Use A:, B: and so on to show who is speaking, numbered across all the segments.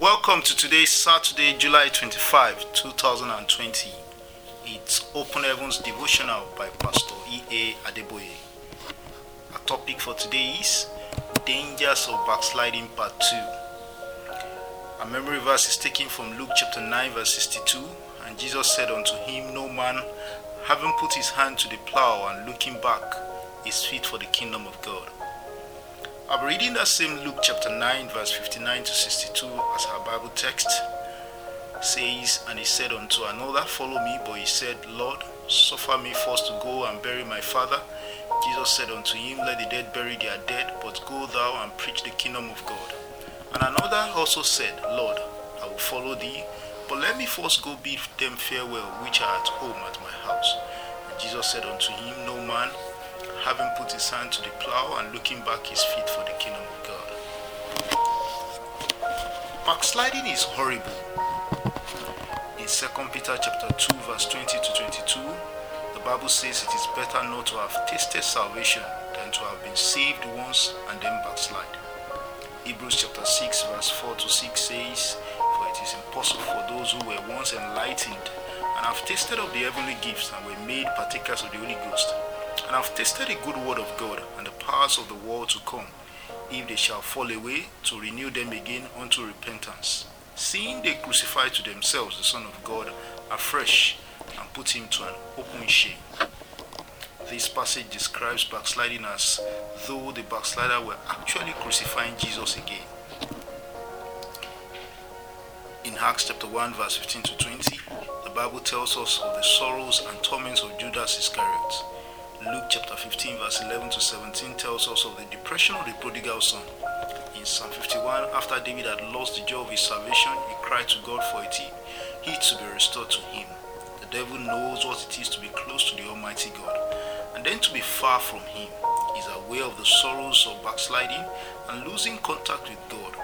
A: Welcome to today's Saturday, July 25, 2020. It's Open Heavens Devotional by Pastor E.A. Adeboye. Our topic for today is Dangers of Backsliding Part 2. Our memory verse is taken from Luke chapter 9, verse 62. And Jesus said unto him, No man, having put his hand to the plow and looking back, is fit for the kingdom of God. I'll be reading that same Luke chapter 9, verse 59 to 62 as our Bible text says, And he said unto another, Follow me. But he said, Lord, suffer me first to go and bury my father. Jesus said unto him, Let the dead bury their dead, but go thou and preach the kingdom of God. And another also said, Lord, I will follow thee, but let me first go bid them farewell which are at home at my house. And Jesus said unto him, No man, having put his hand to the plow and looking back his feet for the kingdom of God. Backsliding is horrible. In 2 Peter chapter 2, verse 20 to 22, the Bible says it is better not to have tasted salvation than to have been saved once and then backslide. Hebrews chapter 6, verse 4 to 6 says, For it is impossible for those who were once enlightened and have tasted of the heavenly gifts and were made partakers of the Holy Ghost and have tasted the good word of God and the powers of the world to come, if they shall fall away, to renew them again unto repentance, seeing they crucify to themselves the Son of God afresh and put him to an open shame. This passage describes backsliding as though the backslider were actually crucifying Jesus again. In Acts chapter 1, verse 15 to 20, the Bible tells us of the sorrows and torments of Judas Iscariot. Luke chapter 15, verse 11 to 17 tells us of the depression of the prodigal son. In Psalm 51, after David had lost the joy of his salvation, he cried to God for it, he to be restored to him. The devil knows what it is to be close to the Almighty God, and then to be far from him. He is aware of the sorrows of backsliding and losing contact with God.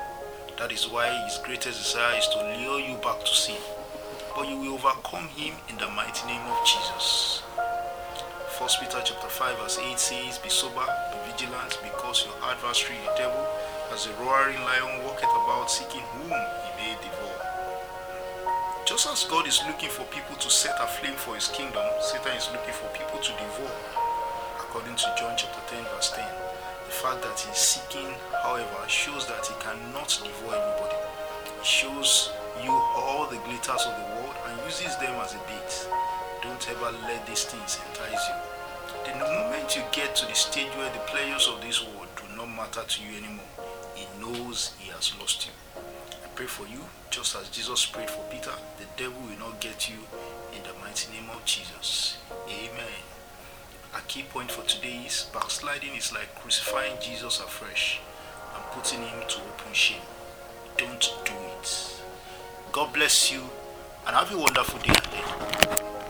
A: That is why his greatest desire is to lure you back to sin. But you will overcome him in the mighty name of Jesus. 1 Peter chapter 5 verse 8 says, Be sober, be vigilant, because your adversary the devil, as a roaring lion, walketh about seeking whom he may devour. Just as God is looking for people to set aflame for his kingdom, Satan is looking for people to devour. According to John chapter 10 verse 10, the fact that he is seeking, however, shows that he cannot devour everybody. He shows you all the glitters of the world and uses them as a bait. Don't ever let these things entice you. The moment you get to the stage where the pleasures of this world do not matter to you anymore, he knows he has lost you. I pray for you, just as Jesus prayed for Peter, the devil will not get you in the mighty name of Jesus. Amen. A key point for today is backsliding is like crucifying Jesus afresh and putting him to open shame. Don't do it. God bless you and have a wonderful day ahead.